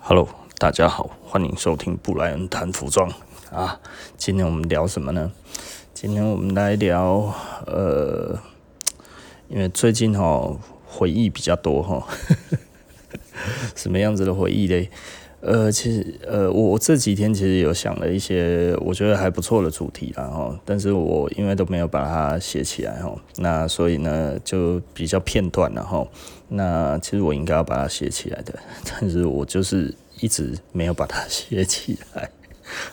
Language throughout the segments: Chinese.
Hello，大家好，欢迎收听布莱恩谈服装啊。今天我们聊什么呢？今天我们来聊，呃，因为最近哈回忆比较多哈，什么样子的回忆嘞？呃，其实呃，我这几天其实有想了一些我觉得还不错的主题啦哈，但是我因为都没有把它写起来哈，那所以呢就比较片段了哈。那其实我应该要把它写起来的，但是我就是一直没有把它 写起来。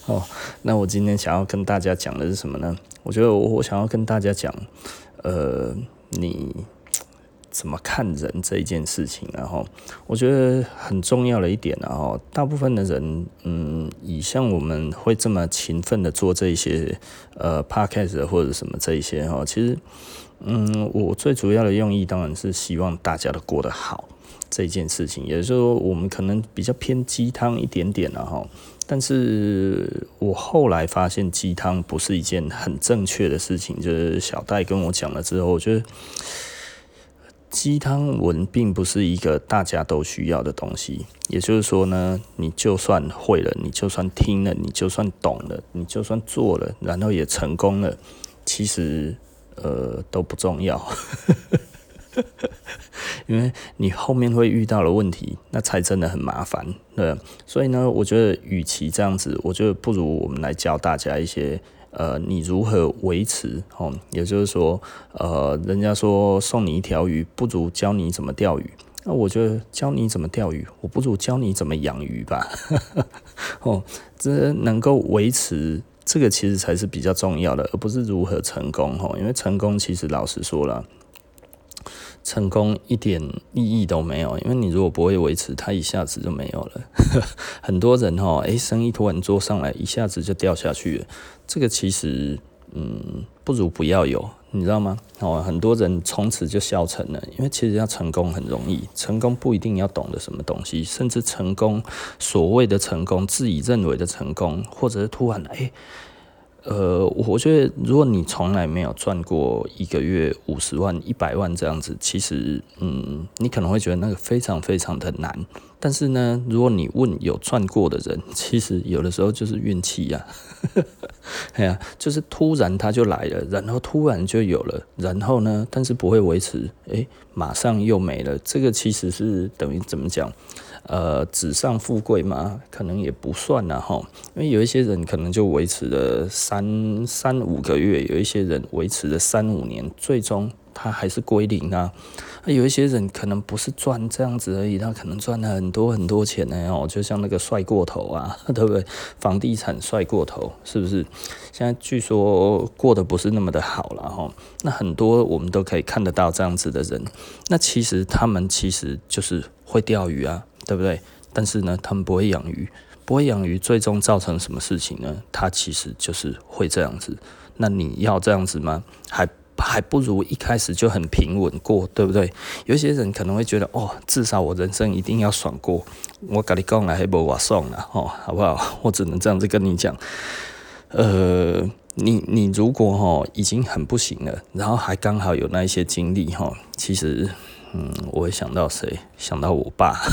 哦，那我今天想要跟大家讲的是什么呢？我觉得我我想要跟大家讲，呃，你。怎么看人这一件事情，然后我觉得很重要的一点，然后大部分的人，嗯，以像我们会这么勤奋的做这一些，呃，podcast 或者什么这一些，哈，其实，嗯，我最主要的用意当然是希望大家都过得好这一件事情，也就是说，我们可能比较偏鸡汤一点点，然后，但是我后来发现鸡汤不是一件很正确的事情，就是小戴跟我讲了之后，我觉得。鸡汤文并不是一个大家都需要的东西，也就是说呢，你就算会了，你就算听了，你就算懂了，你就算做了，然后也成功了，其实呃都不重要，因为你后面会遇到的问题，那才真的很麻烦，对。所以呢，我觉得与其这样子，我觉得不如我们来教大家一些。呃，你如何维持？哦，也就是说，呃，人家说送你一条鱼，不如教你怎么钓鱼。那我觉得教你怎么钓鱼，我不如教你怎么养鱼吧。哦，这能够维持这个其实才是比较重要的，而不是如何成功。哦，因为成功其实老实说了。成功一点意义都没有，因为你如果不会维持，它一下子就没有了。很多人哈，诶，生意突然做上来，一下子就掉下去了。这个其实，嗯，不如不要有，你知道吗？哦，很多人从此就消沉了，因为其实要成功很容易，成功不一定要懂得什么东西，甚至成功，所谓的成功，自己认为的成功，或者是突然诶。呃，我觉得如果你从来没有赚过一个月五十万、一百万这样子，其实，嗯，你可能会觉得那个非常非常的难。但是呢，如果你问有赚过的人，其实有的时候就是运气呀，哎呀，就是突然他就来了，然后突然就有了，然后呢，但是不会维持，诶，马上又没了。这个其实是等于怎么讲？呃，纸上富贵嘛，可能也不算了哈，因为有一些人可能就维持了三三五个月，有一些人维持了三五年，最终他还是归零啊。有一些人可能不是赚这样子而已，他可能赚了很多很多钱呢哦，就像那个帅过头啊，对不对？房地产帅过头，是不是？现在据说过得不是那么的好了哈。那很多我们都可以看得到这样子的人，那其实他们其实就是会钓鱼啊。对不对？但是呢，他们不会养鱼，不会养鱼，最终造成什么事情呢？他其实就是会这样子。那你要这样子吗？还还不如一开始就很平稳过，对不对？有些人可能会觉得，哦，至少我人生一定要爽过。我跟你讲了，还不我爽了，哦，好不好？我只能这样子跟你讲。呃，你你如果哈、哦、已经很不行了，然后还刚好有那一些经历哈、哦，其实。嗯，我会想到谁？想到我爸。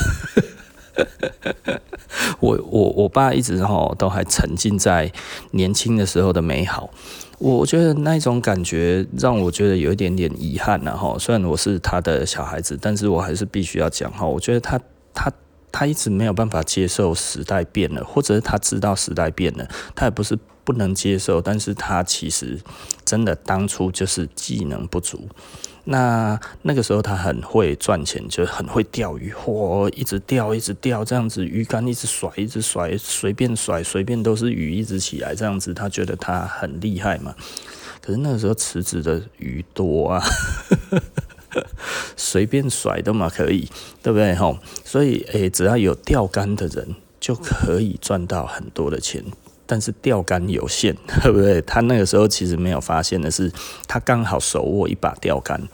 我我我爸一直哈都还沉浸在年轻的时候的美好。我觉得那种感觉让我觉得有一点点遗憾呐哈。虽然我是他的小孩子，但是我还是必须要讲哈。我觉得他他他一直没有办法接受时代变了，或者是他知道时代变了，他也不是不能接受，但是他其实真的当初就是技能不足。那那个时候他很会赚钱，就很会钓鱼，嚯，一直钓，一直钓，这样子鱼竿一直甩，一直甩，随便甩，随便都是鱼，一直起来，这样子他觉得他很厉害嘛。可是那个时候池子的鱼多啊，随便甩都嘛可以，对不对吼？所以诶，只要有钓竿的人就可以赚到很多的钱。但是钓竿有限，对不对？他那个时候其实没有发现的是，他刚好手握一把钓竿。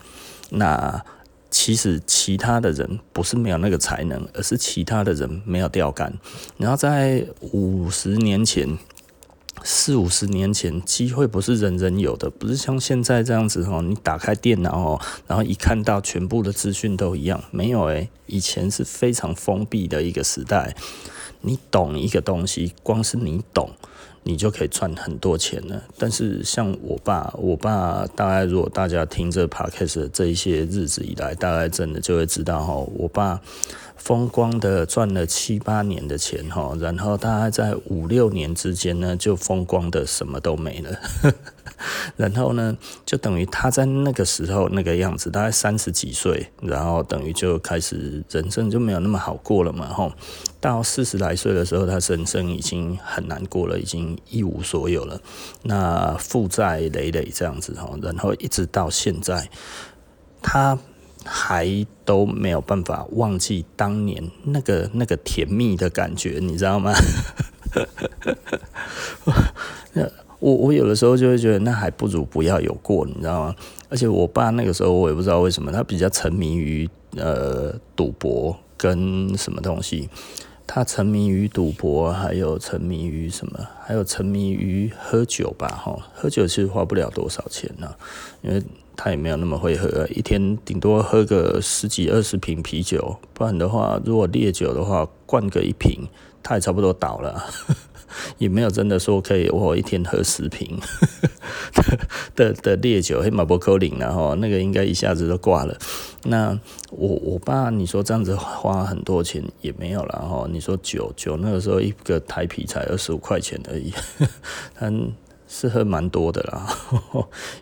那其实其他的人不是没有那个才能，而是其他的人没有钓竿。然后在五十年前、四五十年前，机会不是人人有的，不是像现在这样子哦。你打开电脑哦，然后一看到全部的资讯都一样，没有诶，以前是非常封闭的一个时代。你懂一个东西，光是你懂，你就可以赚很多钱了。但是像我爸，我爸大概如果大家听这 podcast 这一些日子以来，大概真的就会知道哈，我爸。风光的赚了七八年的钱哈，然后大概在五六年之间呢，就风光的什么都没了。然后呢，就等于他在那个时候那个样子，大概三十几岁，然后等于就开始人生就没有那么好过了嘛。吼，到四十来岁的时候，他人生已经很难过了，已经一无所有了，那负债累累这样子吼，然后一直到现在，他。还都没有办法忘记当年那个那个甜蜜的感觉，你知道吗？我我有的时候就会觉得，那还不如不要有过，你知道吗？而且我爸那个时候，我也不知道为什么，他比较沉迷于呃赌博跟什么东西，他沉迷于赌博，还有沉迷于什么，还有沉迷于喝酒吧，哈，喝酒其实花不了多少钱呢，因为。他也没有那么会喝，一天顶多喝个十几二十瓶啤酒，不然的话，如果烈酒的话，灌个一瓶，他也差不多倒了，也没有真的说可以我一天喝十瓶的的，的烈酒，黑马伯克林然后那个应该一下子都挂了。那我我爸你说这样子花很多钱也没有了哈，你说酒酒那个时候一个台啤才二十五块钱而已，他。是喝蛮多的啦，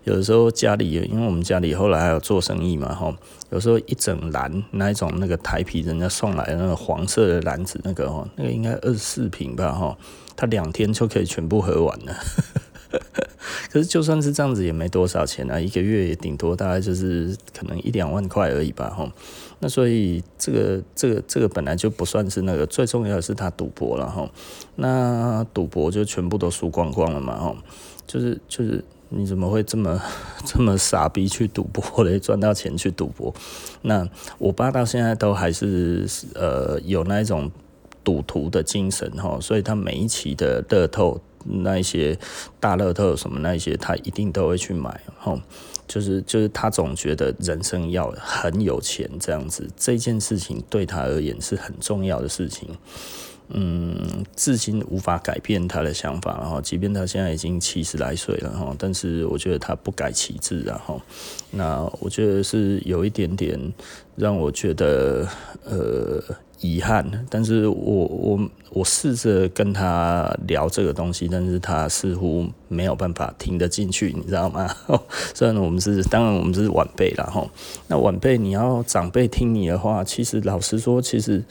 有的时候家里，因为我们家里后来还有做生意嘛，吼，有时候一整篮那一种那个台啤人家送来那个黄色的篮子，那个吼，那个应该二十四瓶吧，吼，他两天就可以全部喝完了。可是就算是这样子也没多少钱啊，一个月也顶多大概就是可能一两万块而已吧，吼。那所以这个这个这个本来就不算是那个，最重要的是他赌博了哈。那赌博就全部都输光光了嘛哈。就是就是你怎么会这么 这么傻逼去赌博嘞？赚到钱去赌博？那我爸到现在都还是呃有那一种赌徒的精神哈，所以他每一期的乐透那一些大乐透什么那一些，他一定都会去买哈。就是就是他总觉得人生要很有钱这样子，这件事情对他而言是很重要的事情。嗯，至今无法改变他的想法，然后即便他现在已经七十来岁了哈，但是我觉得他不改其志，然后那我觉得是有一点点让我觉得呃遗憾，但是我我我试着跟他聊这个东西，但是他似乎没有办法听得进去，你知道吗？虽然我们是当然我们是晚辈了哈，那晚辈你要长辈听你的话，其实老实说，其实。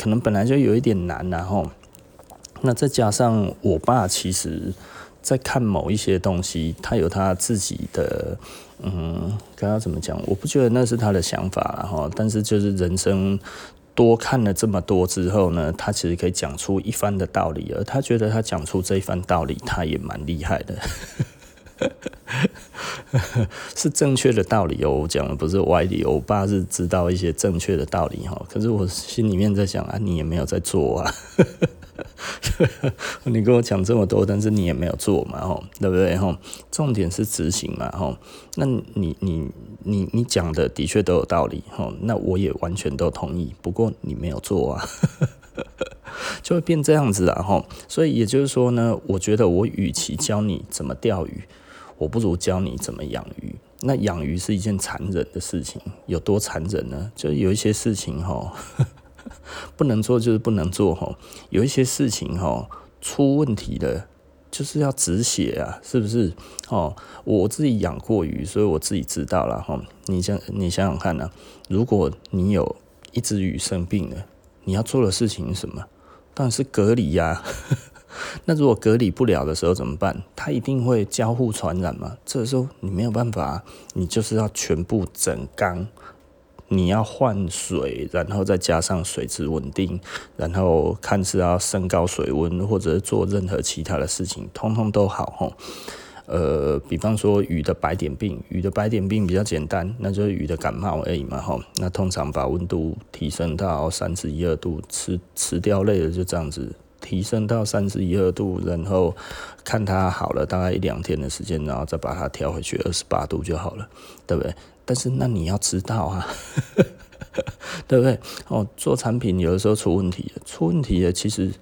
可能本来就有一点难，然后，那再加上我爸，其实在看某一些东西，他有他自己的，嗯，刚刚怎么讲？我不觉得那是他的想法，然后，但是就是人生多看了这么多之后呢，他其实可以讲出一番的道理，而他觉得他讲出这一番道理，他也蛮厉害的。是正确的道理哦，我讲的不是歪理。我爸是知道一些正确的道理哈，可是我心里面在想啊，你也没有在做啊。你跟我讲这么多，但是你也没有做嘛，吼，对不对？吼，重点是执行嘛，吼。那你你你你讲的的确都有道理，吼。那我也完全都同意，不过你没有做啊，就会变这样子啊，吼。所以也就是说呢，我觉得我与其教你怎么钓鱼。我不如教你怎么养鱼。那养鱼是一件残忍的事情，有多残忍呢？就有一些事情哈，不能做就是不能做哈。有一些事情哈，出问题了就是要止血啊，是不是？哦，我自己养过鱼，所以我自己知道了哈。你想，你想想看呢，如果你有一只鱼生病了，你要做的事情是什么？当然是隔离呀。那如果隔离不了的时候怎么办？它一定会交互传染嘛。这时候你没有办法，你就是要全部整缸，你要换水，然后再加上水质稳定，然后看是要升高水温，或者是做任何其他的事情，通通都好吼。呃，比方说鱼的白点病，鱼的白点病比较简单，那就是鱼的感冒而已嘛吼。那通常把温度提升到三十一二度，吃吃掉类的就这样子。提升到三十一二度，然后看它好了大概一两天的时间，然后再把它调回去二十八度就好了，对不对？但是那你要知道啊，对不对？哦，做产品有的时候出问题，出问题了其实。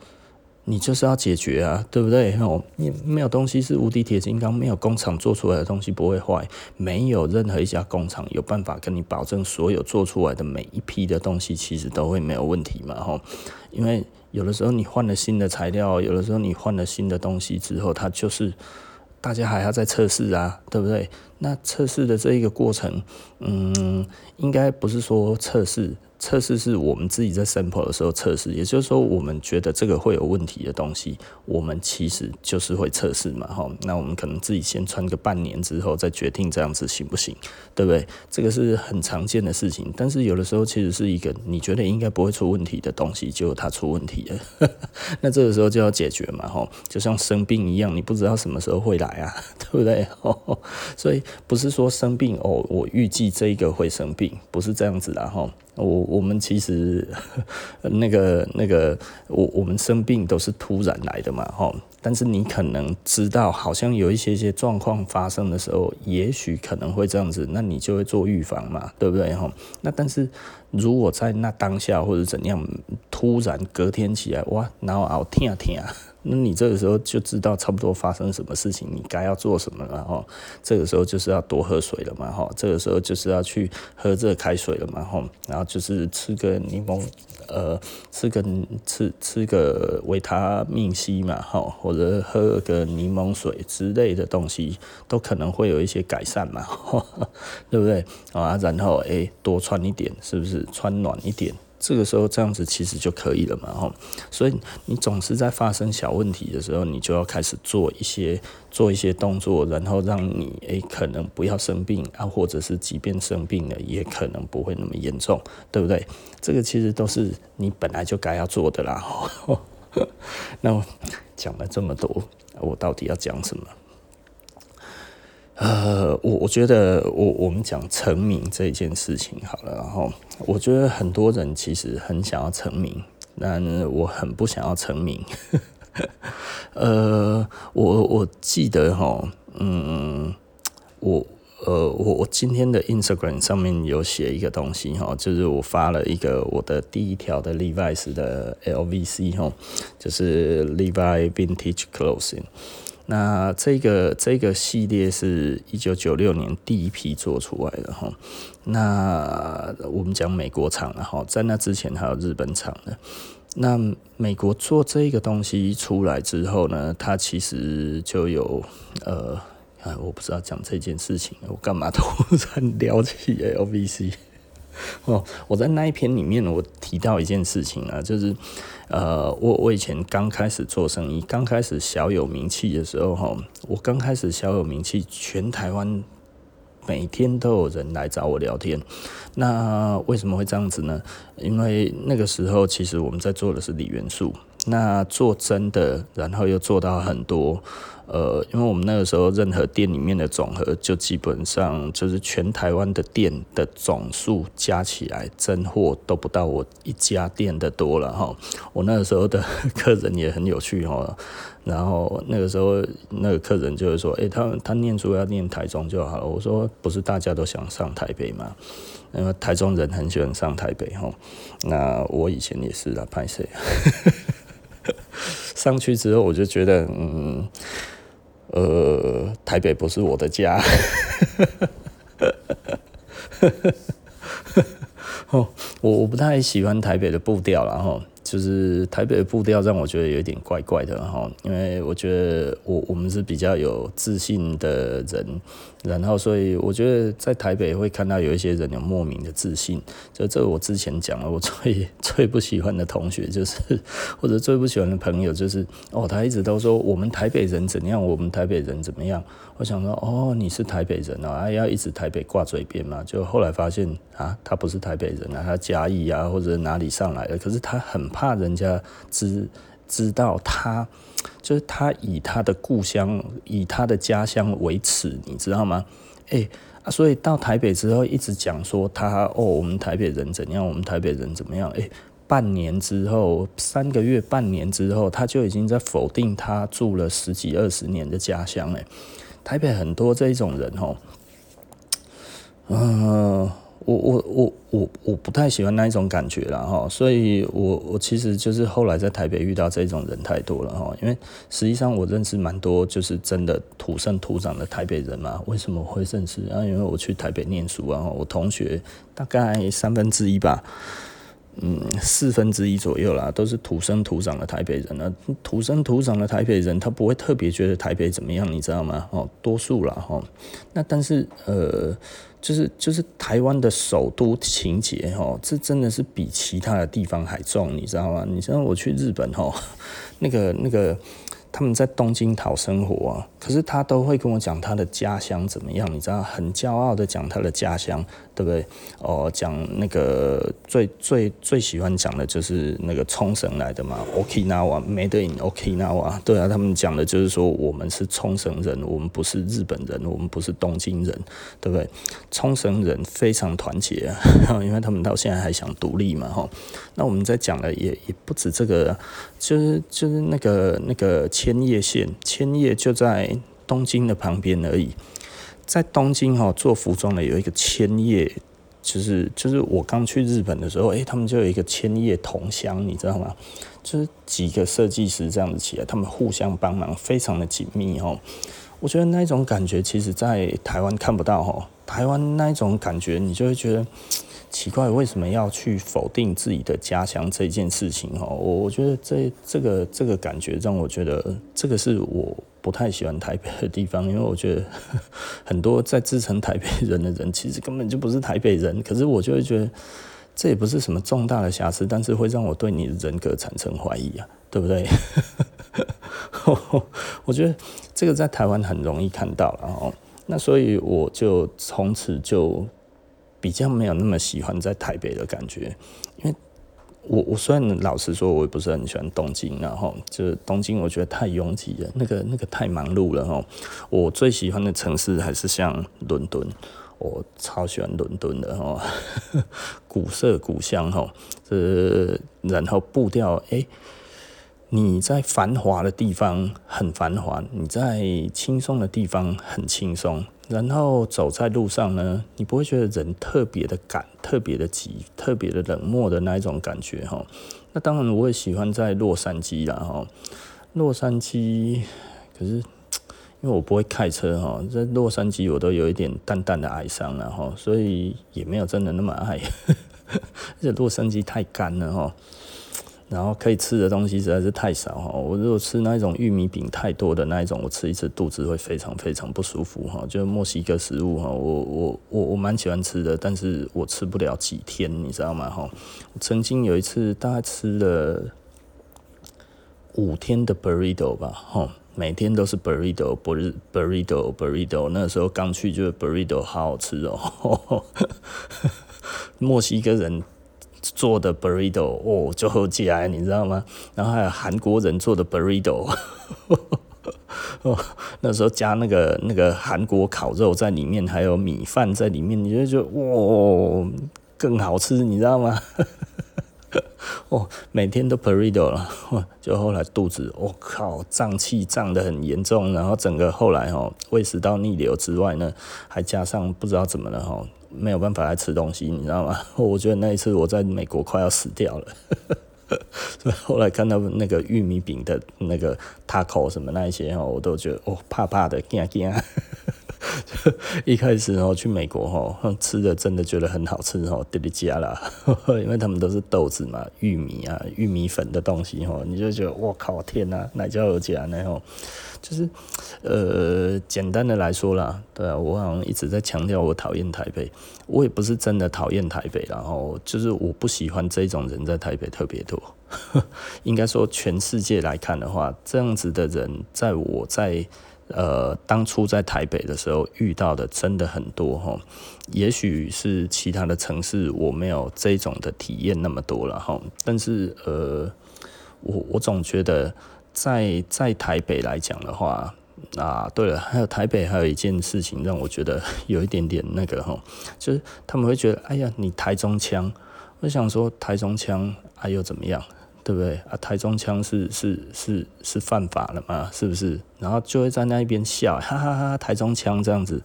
你就是要解决啊，对不对？哦，你没有东西是无敌铁金刚，没有工厂做出来的东西不会坏，没有任何一家工厂有办法跟你保证所有做出来的每一批的东西其实都会没有问题嘛，吼。因为有的时候你换了新的材料，有的时候你换了新的东西之后，它就是大家还要再测试啊，对不对？那测试的这一个过程，嗯，应该不是说测试。测试是我们自己在 sample 的时候测试，也就是说，我们觉得这个会有问题的东西，我们其实就是会测试嘛，哈。那我们可能自己先穿个半年之后再决定这样子行不行，对不对？这个是很常见的事情。但是有的时候其实是一个你觉得应该不会出问题的东西，结果它出问题了，那这个时候就要解决嘛，哈。就像生病一样，你不知道什么时候会来啊，对不对？所以不是说生病哦，我预计这一个会生病，不是这样子的哈。我我们其实 那个那个我我们生病都是突然来的嘛，哈。但是你可能知道，好像有一些些状况发生的时候，也许可能会这样子，那你就会做预防嘛，对不对，哈？那但是如果在那当下或者怎样，突然隔天起来，哇，然后熬天啊天啊。那你这个时候就知道差不多发生什么事情，你该要做什么了哈。这个时候就是要多喝水了嘛哈。这个时候就是要去喝热开水了嘛哈。然后就是吃个柠檬，呃，吃个吃吃个维他命 C 嘛哈，或喝个柠檬水之类的东西，都可能会有一些改善嘛，对不对啊？然后诶，多穿一点，是不是穿暖一点？这个时候这样子其实就可以了嘛，吼，所以你总是在发生小问题的时候，你就要开始做一些做一些动作，然后让你诶可能不要生病啊，或者是即便生病了，也可能不会那么严重，对不对？这个其实都是你本来就该要做的啦。那讲了这么多，我到底要讲什么？呃，我我觉得我我们讲成名这件事情好了，然后我觉得很多人其实很想要成名，但我很不想要成名。呃，我我记得哈，嗯，我呃我我今天的 Instagram 上面有写一个东西哈，就是我发了一个我的第一条的 Levi's 的 LVC 哈，就是 Levi Vintage Clothing。那这个这个系列是一九九六年第一批做出来的哈。那我们讲美国厂的哈，在那之前还有日本厂的。那美国做这个东西出来之后呢，它其实就有呃，我不知道讲这件事情，我干嘛突然聊起 LVC？哦，我在那一篇里面，我提到一件事情啊，就是，呃，我我以前刚开始做生意，刚开始小有名气的时候，哈，我刚开始小有名气，全台湾每天都有人来找我聊天。那为什么会这样子呢？因为那个时候其实我们在做的是锂元素，那做真的，然后又做到很多。呃，因为我们那个时候任何店里面的总和，就基本上就是全台湾的店的总数加起来，真货都不到我一家店的多了哈。我那个时候的 客人也很有趣哈，然后那个时候那个客人就是说，诶、他他念书要念台中就好了。我说不是大家都想上台北吗？因为台中人很喜欢上台北哈。那我以前也是啊，拍摄 上去之后我就觉得嗯。呃，台北不是我的家，哦，我我不太喜欢台北的步调了哈。就是台北的步调让我觉得有一点怪怪的哈，因为我觉得我我们是比较有自信的人，然后所以我觉得在台北会看到有一些人有莫名的自信，就这我之前讲了，我最最不喜欢的同学就是，或者最不喜欢的朋友就是，哦，他一直都说我们台北人怎样，我们台北人怎么样，我想说哦，你是台北人啊，要一直台北挂嘴边嘛，就后来发现啊，他不是台北人啊，他嘉义啊或者哪里上来的，可是他很。怕人家知知道他，就是他以他的故乡、以他的家乡为耻，你知道吗？哎、欸啊，所以到台北之后，一直讲说他哦，我们台北人怎样，我们台北人怎么样？哎、欸，半年之后，三个月、半年之后，他就已经在否定他住了十几二十年的家乡诶。台北很多这一种人哦，嗯、我我我我我不太喜欢那一种感觉了哈，所以我我其实就是后来在台北遇到这种人太多了哈，因为实际上我认识蛮多就是真的土生土长的台北人嘛。为什么会认识啊？因为我去台北念书啊，我同学大概三分之一吧。嗯，四分之一左右啦，都是土生土长的台北人啊。土生土长的台北人，他不会特别觉得台北怎么样，你知道吗？哦，多数啦哈。那但是呃，就是就是台湾的首都情节哦，这真的是比其他的地方还重，你知道吗？你像我去日本哦，那个那个。他们在东京讨生活啊，可是他都会跟我讲他的家乡怎么样，你知道，很骄傲的讲他的家乡，对不对？哦，讲那个最最最喜欢讲的就是那个冲绳来的嘛，Okinawa，Made in Okinawa，对啊，他们讲的就是说我们是冲绳人，我们不是日本人，我们不是东京人，对不对？冲绳人非常团结啊，因为他们到现在还想独立嘛，哈。那我们在讲的也也不止这个，就是就是那个那个。千叶县，千叶就在东京的旁边而已。在东京哈做服装的有一个千叶，就是就是我刚去日本的时候，诶、他们就有一个千叶同乡，你知道吗？就是几个设计师这样子起来，他们互相帮忙，非常的紧密哈。我觉得那种感觉，其实在台湾看不到哈。台湾那种感觉，你就会觉得。奇怪，为什么要去否定自己的家乡这件事情？哈，我我觉得这这个这个感觉让我觉得这个是我不太喜欢台北的地方，因为我觉得 很多在自称台北人的人，其实根本就不是台北人。可是我就会觉得这也不是什么重大的瑕疵，但是会让我对你的人格产生怀疑啊，对不对？我觉得这个在台湾很容易看到了哦。那所以我就从此就。比较没有那么喜欢在台北的感觉，因为我我虽然老实说，我也不是很喜欢东京，然后就是东京，我觉得太拥挤了，那个那个太忙碌了哦。我最喜欢的城市还是像伦敦，我超喜欢伦敦的哦，古色古香哈，这然后步调哎。你在繁华的地方很繁华，你在轻松的地方很轻松，然后走在路上呢，你不会觉得人特别的赶、特别的急、特别的冷漠的那一种感觉哈。那当然我也喜欢在洛杉矶啦哈，洛杉矶可是因为我不会开车哈，在洛杉矶我都有一点淡淡的哀伤了哈，所以也没有真的那么爱，而且洛杉矶太干了哈。然后可以吃的东西实在是太少哈，我如果吃那一种玉米饼太多的那一种，我吃一次肚子会非常非常不舒服哈。就墨西哥食物哈，我我我我蛮喜欢吃的，但是我吃不了几天，你知道吗哈？曾经有一次大概吃了五天的 burrito 吧哈，每天都是 burrito burrito burrito，那时候刚去就 burrito 好好吃哦，墨西哥人。做的 burrito 哦，就后起来，你知道吗？然后还有韩国人做的 burrito，哦，那时候加那个那个韩国烤肉在里面，还有米饭在里面，你就觉得哇，更好吃，你知道吗？哦，每天都 burrito 了，就后来肚子，我、靠，胀气胀得很严重，然后整个后来哦，胃食道逆流之外呢，还加上不知道怎么了哈。没有办法来吃东西，你知道吗？我觉得那一次我在美国快要死掉了。所以后来看到那个玉米饼的那个塔口什么那一些我都觉得哦怕怕的，惊惊。一开始哦去美国哈吃的真的觉得很好吃哦，迪丽加啦，因为他们都是豆子嘛，玉米啊，玉米粉的东西哈，你就觉得我靠天呐，哪叫有加呢？就是，呃，简单的来说啦，对啊，我好像一直在强调我讨厌台北，我也不是真的讨厌台北，然后就是我不喜欢这种人在台北特别多，应该说全世界来看的话，这样子的人，在我在呃当初在台北的时候遇到的真的很多哈，也许是其他的城市我没有这种的体验那么多了哈，但是呃，我我总觉得。在在台北来讲的话，啊，对了，还有台北还有一件事情让我觉得有一点点那个哈，就是他们会觉得，哎呀，你台中腔，我想说台中腔啊又怎么样？对不对啊？台中腔是是是是犯法了吗？是不是？然后就会在那一边笑，哈哈哈！台中腔这样子，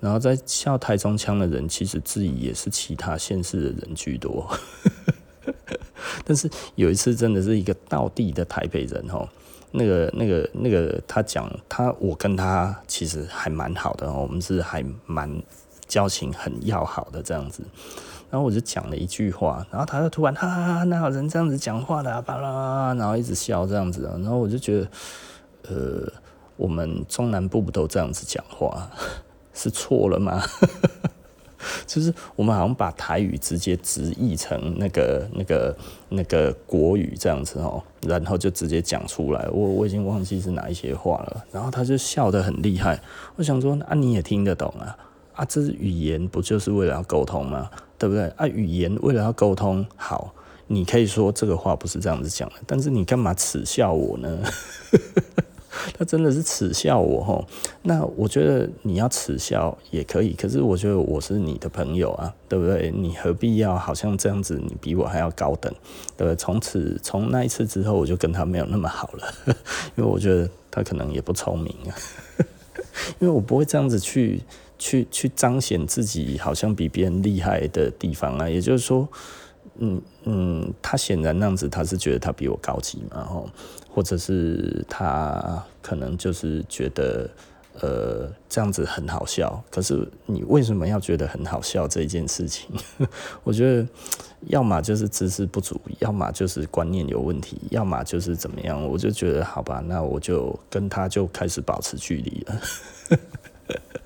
然后在笑台中腔的人，其实自己也是其他县市的人居多。但是有一次，真的是一个道地的台北人哦，那个那个那个他讲他，我跟他其实还蛮好的哦，我们是还蛮交情很要好的这样子。然后我就讲了一句话，然后他就突然哈哈哈，哪有人这样子讲话的啊？巴拉，然后一直笑这样子。然后我就觉得，呃，我们中南部不都这样子讲话，是错了吗？就是我们好像把台语直接直译成那个、那个、那个国语这样子哦，然后就直接讲出来。我我已经忘记是哪一些话了。然后他就笑得很厉害。我想说，啊，你也听得懂啊？啊，这是语言，不就是为了要沟通吗？对不对？啊，语言为了要沟通，好，你可以说这个话不是这样子讲的，但是你干嘛耻笑我呢？他真的是耻笑我吼。那我觉得你要耻笑也可以，可是我觉得我是你的朋友啊，对不对？你何必要好像这样子？你比我还要高等，对不对？从此从那一次之后，我就跟他没有那么好了，因为我觉得他可能也不聪明啊，因为我不会这样子去。去去彰显自己好像比别人厉害的地方啊，也就是说，嗯嗯，他显然那样子，他是觉得他比我高级嘛，吼，或者是他可能就是觉得，呃，这样子很好笑。可是你为什么要觉得很好笑这一件事情？我觉得，要么就是知识不足，要么就是观念有问题，要么就是怎么样。我就觉得好吧，那我就跟他就开始保持距离了。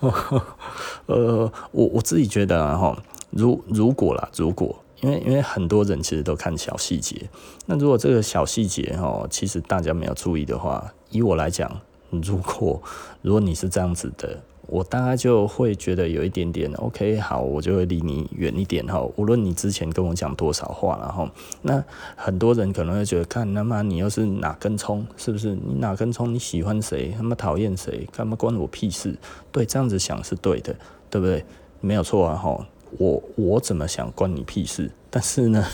呵 呵呃，我我自己觉得哈，如如果啦，如果，因为因为很多人其实都看小细节，那如果这个小细节哈，其实大家没有注意的话，以我来讲，如果如果你是这样子的。我大概就会觉得有一点点 OK，好，我就会离你远一点哈。无论你之前跟我讲多少话然后，那很多人可能会觉得，看他妈你又是哪根葱，是不是？你哪根葱？你喜欢谁？他妈讨厌谁？干嘛关我屁事？对，这样子想是对的，对不对？没有错啊哈。我我怎么想关你屁事？但是呢。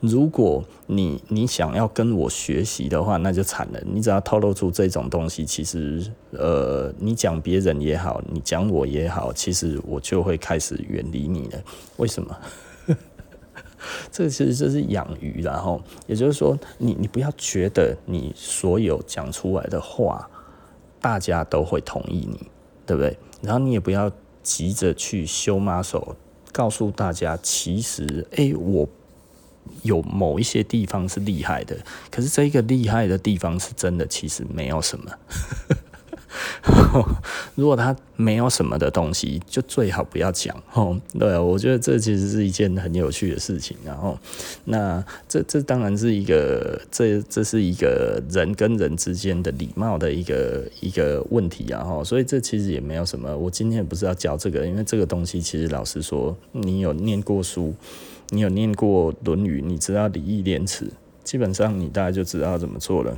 如果你你想要跟我学习的话，那就惨了。你只要透露出这种东西，其实呃，你讲别人也好，你讲我也好，其实我就会开始远离你了。为什么？这其实这是养鱼，然后也就是说，你你不要觉得你所有讲出来的话，大家都会同意你，对不对？然后你也不要急着去修马手。告诉大家，其实，哎、我有某一些地方是厉害的，可是这一个厉害的地方是真的，其实没有什么。如果他没有什么的东西，就最好不要讲哦。对，我觉得这其实是一件很有趣的事情。然后，那这这当然是一个，这这是一个人跟人之间的礼貌的一个一个问题啊。哈，所以这其实也没有什么。我今天也不是要教这个，因为这个东西其实老实说，你有念过书，你有念过《论语》，你知道礼义廉耻，基本上你大概就知道怎么做了。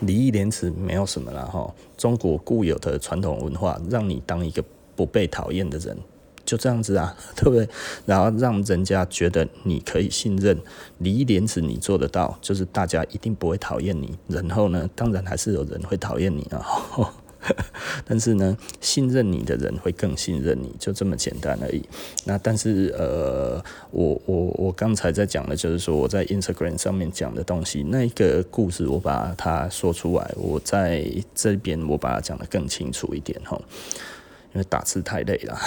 礼义廉耻没有什么了哈，中国固有的传统文化，让你当一个不被讨厌的人，就这样子啊，对不对？然后让人家觉得你可以信任，礼义廉耻你做得到，就是大家一定不会讨厌你。然后呢，当然还是有人会讨厌你啊。但是呢，信任你的人会更信任你，就这么简单而已。那但是呃，我我我刚才在讲的就是说我在 Instagram 上面讲的东西，那一个故事我把它说出来，我在这边我把它讲得更清楚一点哈，因为打字太累了。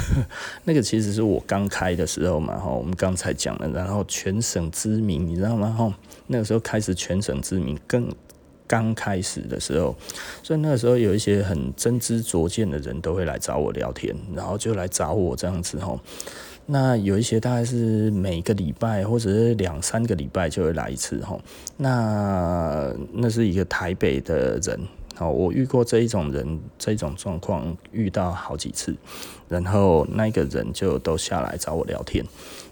那个其实是我刚开的时候嘛哈，我们刚才讲了，然后全省知名，你知道吗？哈，那个时候开始全省知名更。刚开始的时候，所以那个时候有一些很真知灼见的人都会来找我聊天，然后就来找我这样子吼。那有一些大概是每个礼拜或者是两三个礼拜就会来一次吼。那那是一个台北的人，好，我遇过这一种人，这种状况遇到好几次，然后那个人就都下来找我聊天。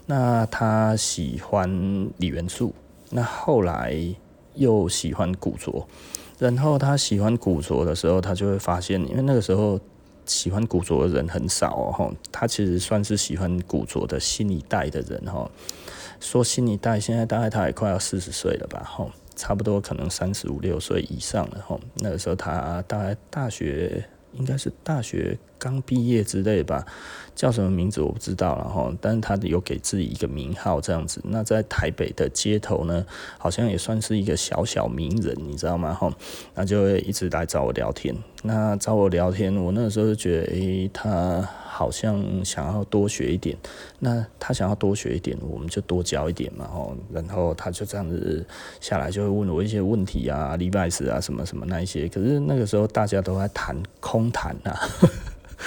那他喜欢李元素，那后来。又喜欢古着，然后他喜欢古着的时候，他就会发现，因为那个时候喜欢古着的人很少哦，他其实算是喜欢古着的新一代的人哈。说新一代，现在大概他也快要四十岁了吧，哈，差不多可能三十五六岁以上了哈。那个时候他大概大学应该是大学刚毕业之类吧。叫什么名字我不知道，了哈，但是他有给自己一个名号这样子。那在台北的街头呢，好像也算是一个小小名人，你知道吗？哈，那就会一直来找我聊天。那找我聊天，我那时候就觉得，诶、他好像想要多学一点。那他想要多学一点，我们就多教一点嘛，吼。然后他就这样子下来，就会问我一些问题啊礼拜四啊，什么什么那一些。可是那个时候大家都在谈空谈啊。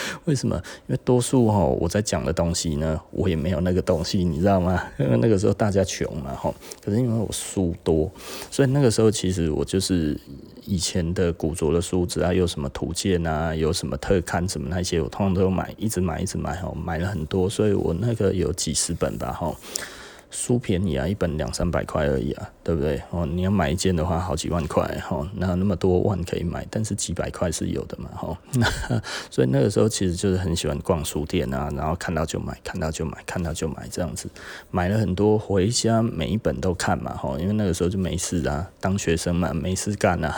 为什么？因为多数哈，我在讲的东西呢，我也没有那个东西，你知道吗？因 为那个时候大家穷嘛，哈。可是因为我书多，所以那个时候其实我就是以前的古着的书，只要有什么图鉴啊，有什么特刊什么那些，我通常都买，一直买，一直买，哈，买了很多，所以我那个有几十本吧，哈。书便宜啊，一本两三百块而已啊，对不对？哦，你要买一件的话，好几万块，哈，哪有那么多万可以买？但是几百块是有的嘛，哈。所以那个时候其实就是很喜欢逛书店啊，然后看到就买，看到就买，看到就买这样子，买了很多回家，每一本都看嘛，哈，因为那个时候就没事啊，当学生嘛，没事干啊。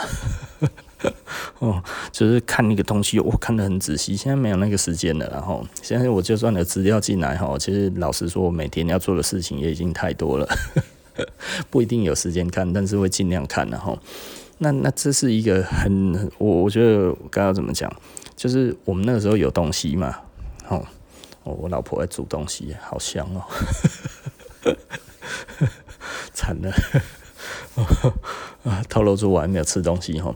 哦，就是看那个东西，我看得很仔细。现在没有那个时间了，然后现在我就算有资料进来哈，其实老实说，我每天要做的事情也已经太多了，不一定有时间看，但是会尽量看然后。那那这是一个很，我我觉得刚刚怎么讲，就是我们那个时候有东西嘛，哦，我老婆在煮东西，好香哦，惨了，啊，透露出我还没有吃东西哈。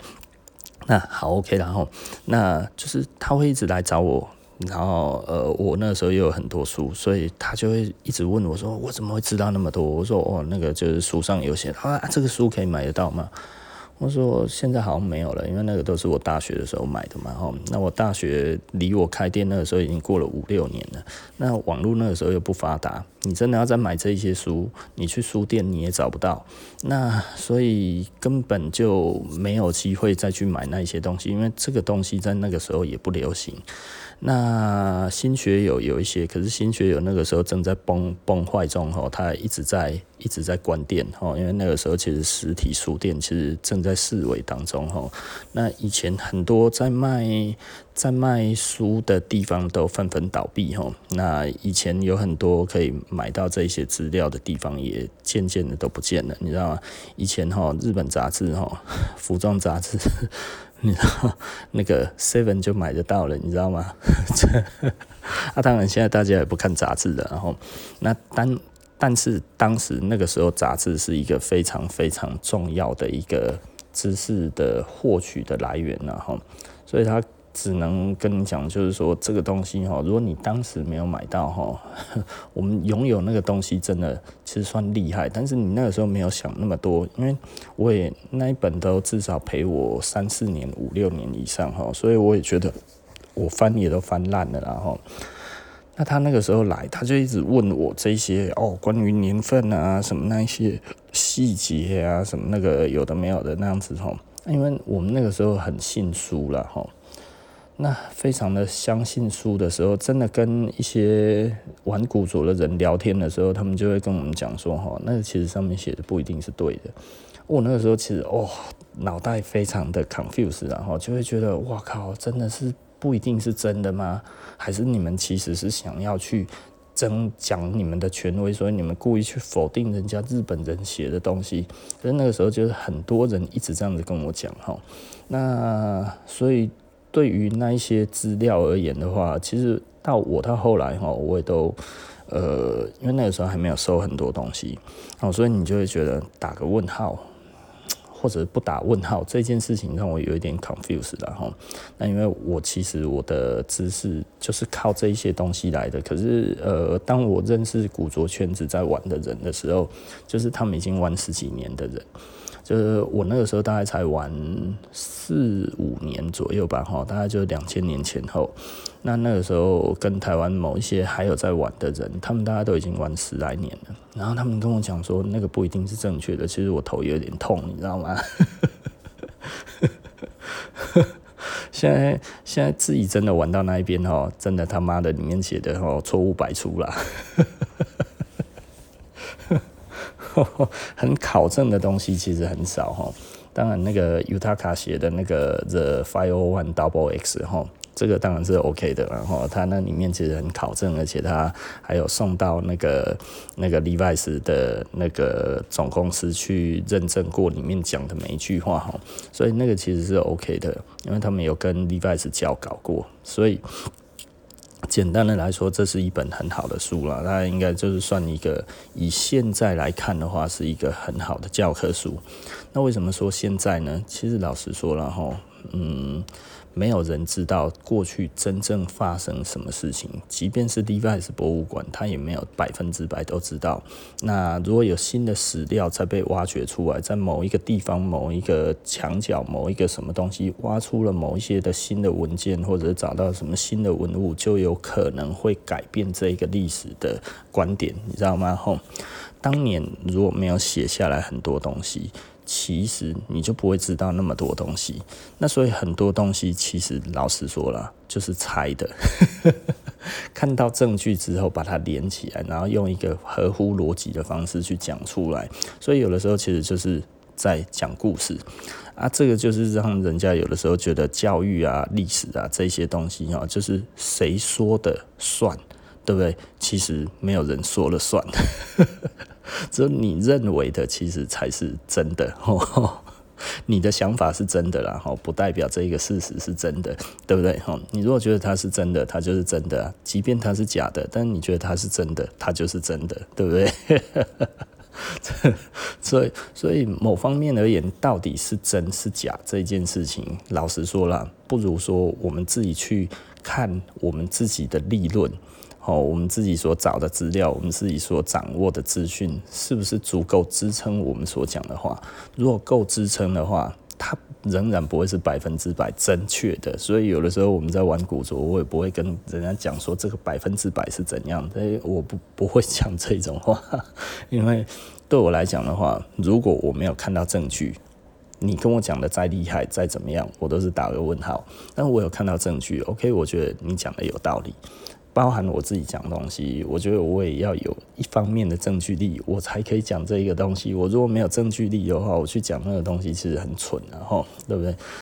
那好，OK，然后那就是他会一直来找我，然后呃，我那时候又有很多书，所以他就会一直问我说，我怎么会知道那么多？我说哦，那个就是书上有写，啊，这个书可以买得到吗？我说现在好像没有了，因为那个都是我大学的时候买的嘛。哈，那我大学离我开店那个时候已经过了五六年了。那网络那个时候又不发达，你真的要再买这些书，你去书店你也找不到。那所以根本就没有机会再去买那些东西，因为这个东西在那个时候也不流行。那新学友有一些，可是新学友那个时候正在崩崩坏中哈，他一直在一直在关店哈，因为那个时候其实实体书店其实正在式微当中哈。那以前很多在卖在卖书的地方都纷纷倒闭哈。那以前有很多可以买到这些资料的地方也渐渐的都不见了，你知道吗？以前哈日本杂志哈服装杂志。你知道那个 Seven 就买得到了，你知道吗？啊，当然现在大家也不看杂志了。然后，那当但是当时那个时候杂志是一个非常非常重要的一个知识的获取的来源，然后，所以他。只能跟你讲，就是说这个东西哈，如果你当时没有买到哈，我们拥有那个东西真的其实算厉害，但是你那个时候没有想那么多，因为我也那一本都至少陪我三四年、五六年以上哈，所以我也觉得我翻也都翻烂了，然后那他那个时候来，他就一直问我这些哦，关于年份啊什么那一些细节啊什么那个有的没有的那样子哈，因为我们那个时候很信书了哈。那非常的相信书的时候，真的跟一些玩古着的人聊天的时候，他们就会跟我们讲说，哈，那其实上面写的不一定是对的。我那个时候其实哦，脑袋非常的 confused，然后就会觉得，哇靠，真的是不一定是真的吗？还是你们其实是想要去争讲你们的权威，所以你们故意去否定人家日本人写的东西？可是那个时候就是很多人一直这样子跟我讲，哈，那所以。对于那一些资料而言的话，其实到我到后来哈，我也都呃，因为那个时候还没有收很多东西，哦，所以你就会觉得打个问号，或者不打问号，这件事情让我有一点 confused 了哈。那因为我其实我的知识就是靠这一些东西来的，可是呃，当我认识古着圈子在玩的人的时候，就是他们已经玩十几年的人。就是我那个时候大概才玩四五年左右吧，哈，大概就两千年前后。那那个时候跟台湾某一些还有在玩的人，他们大家都已经玩十来年了。然后他们跟我讲说，那个不一定是正确的。其实我头有点痛，你知道吗？现在现在自己真的玩到那一边哦，真的他妈的里面写的哦错误百出啦，很考证的东西其实很少哈。当然那个 Yutaka 写的那个 The Five One Double X 哈。这个当然是 OK 的，然后它那里面其实很考证，而且它还有送到那个那个 Levi's 的那个总公司去认证过里面讲的每一句话哈，所以那个其实是 OK 的，因为他们有跟 Levi's 交稿过，所以简单的来说，这是一本很好的书了，那应该就是算一个以现在来看的话，是一个很好的教科书。那为什么说现在呢？其实老实说了哈，嗯。没有人知道过去真正发生什么事情，即便是 Levi's 博物馆，他也没有百分之百都知道。那如果有新的史料再被挖掘出来，在某一个地方、某一个墙角、某一个什么东西挖出了某一些的新的文件，或者找到什么新的文物，就有可能会改变这一个历史的观点，你知道吗？吼，当年如果没有写下来很多东西。其实你就不会知道那么多东西，那所以很多东西其实老实说了就是猜的，看到证据之后把它连起来，然后用一个合乎逻辑的方式去讲出来，所以有的时候其实就是在讲故事啊，这个就是让人家有的时候觉得教育啊、历史啊这些东西啊，就是谁说的算，对不对？其实没有人说了算。只有你认为的，其实才是真的。吼 你的想法是真的啦，不代表这个事实是真的，对不对？你如果觉得它是真的，它就是真的；即便它是假的，但你觉得它是真的，它就是真的，对不对？所以，所以某方面而言，到底是真是假这件事情，老实说啦，不如说我们自己去看我们自己的立论。哦，我们自己所找的资料，我们自己所掌握的资讯，是不是足够支撑我们所讲的话？如果够支撑的话，它仍然不会是百分之百正确的。所以有的时候我们在玩古着，我也不会跟人家讲说这个百分之百是怎样的，我不不会讲这种话，因为对我来讲的话，如果我没有看到证据，你跟我讲的再厉害再怎么样，我都是打个问号。但我有看到证据，OK，我觉得你讲的有道理。包含我自己讲东西，我觉得我也要有一方面的证据力，我才可以讲这一个东西。我如果没有证据力的话，我去讲那个东西其实很蠢，然后对不对？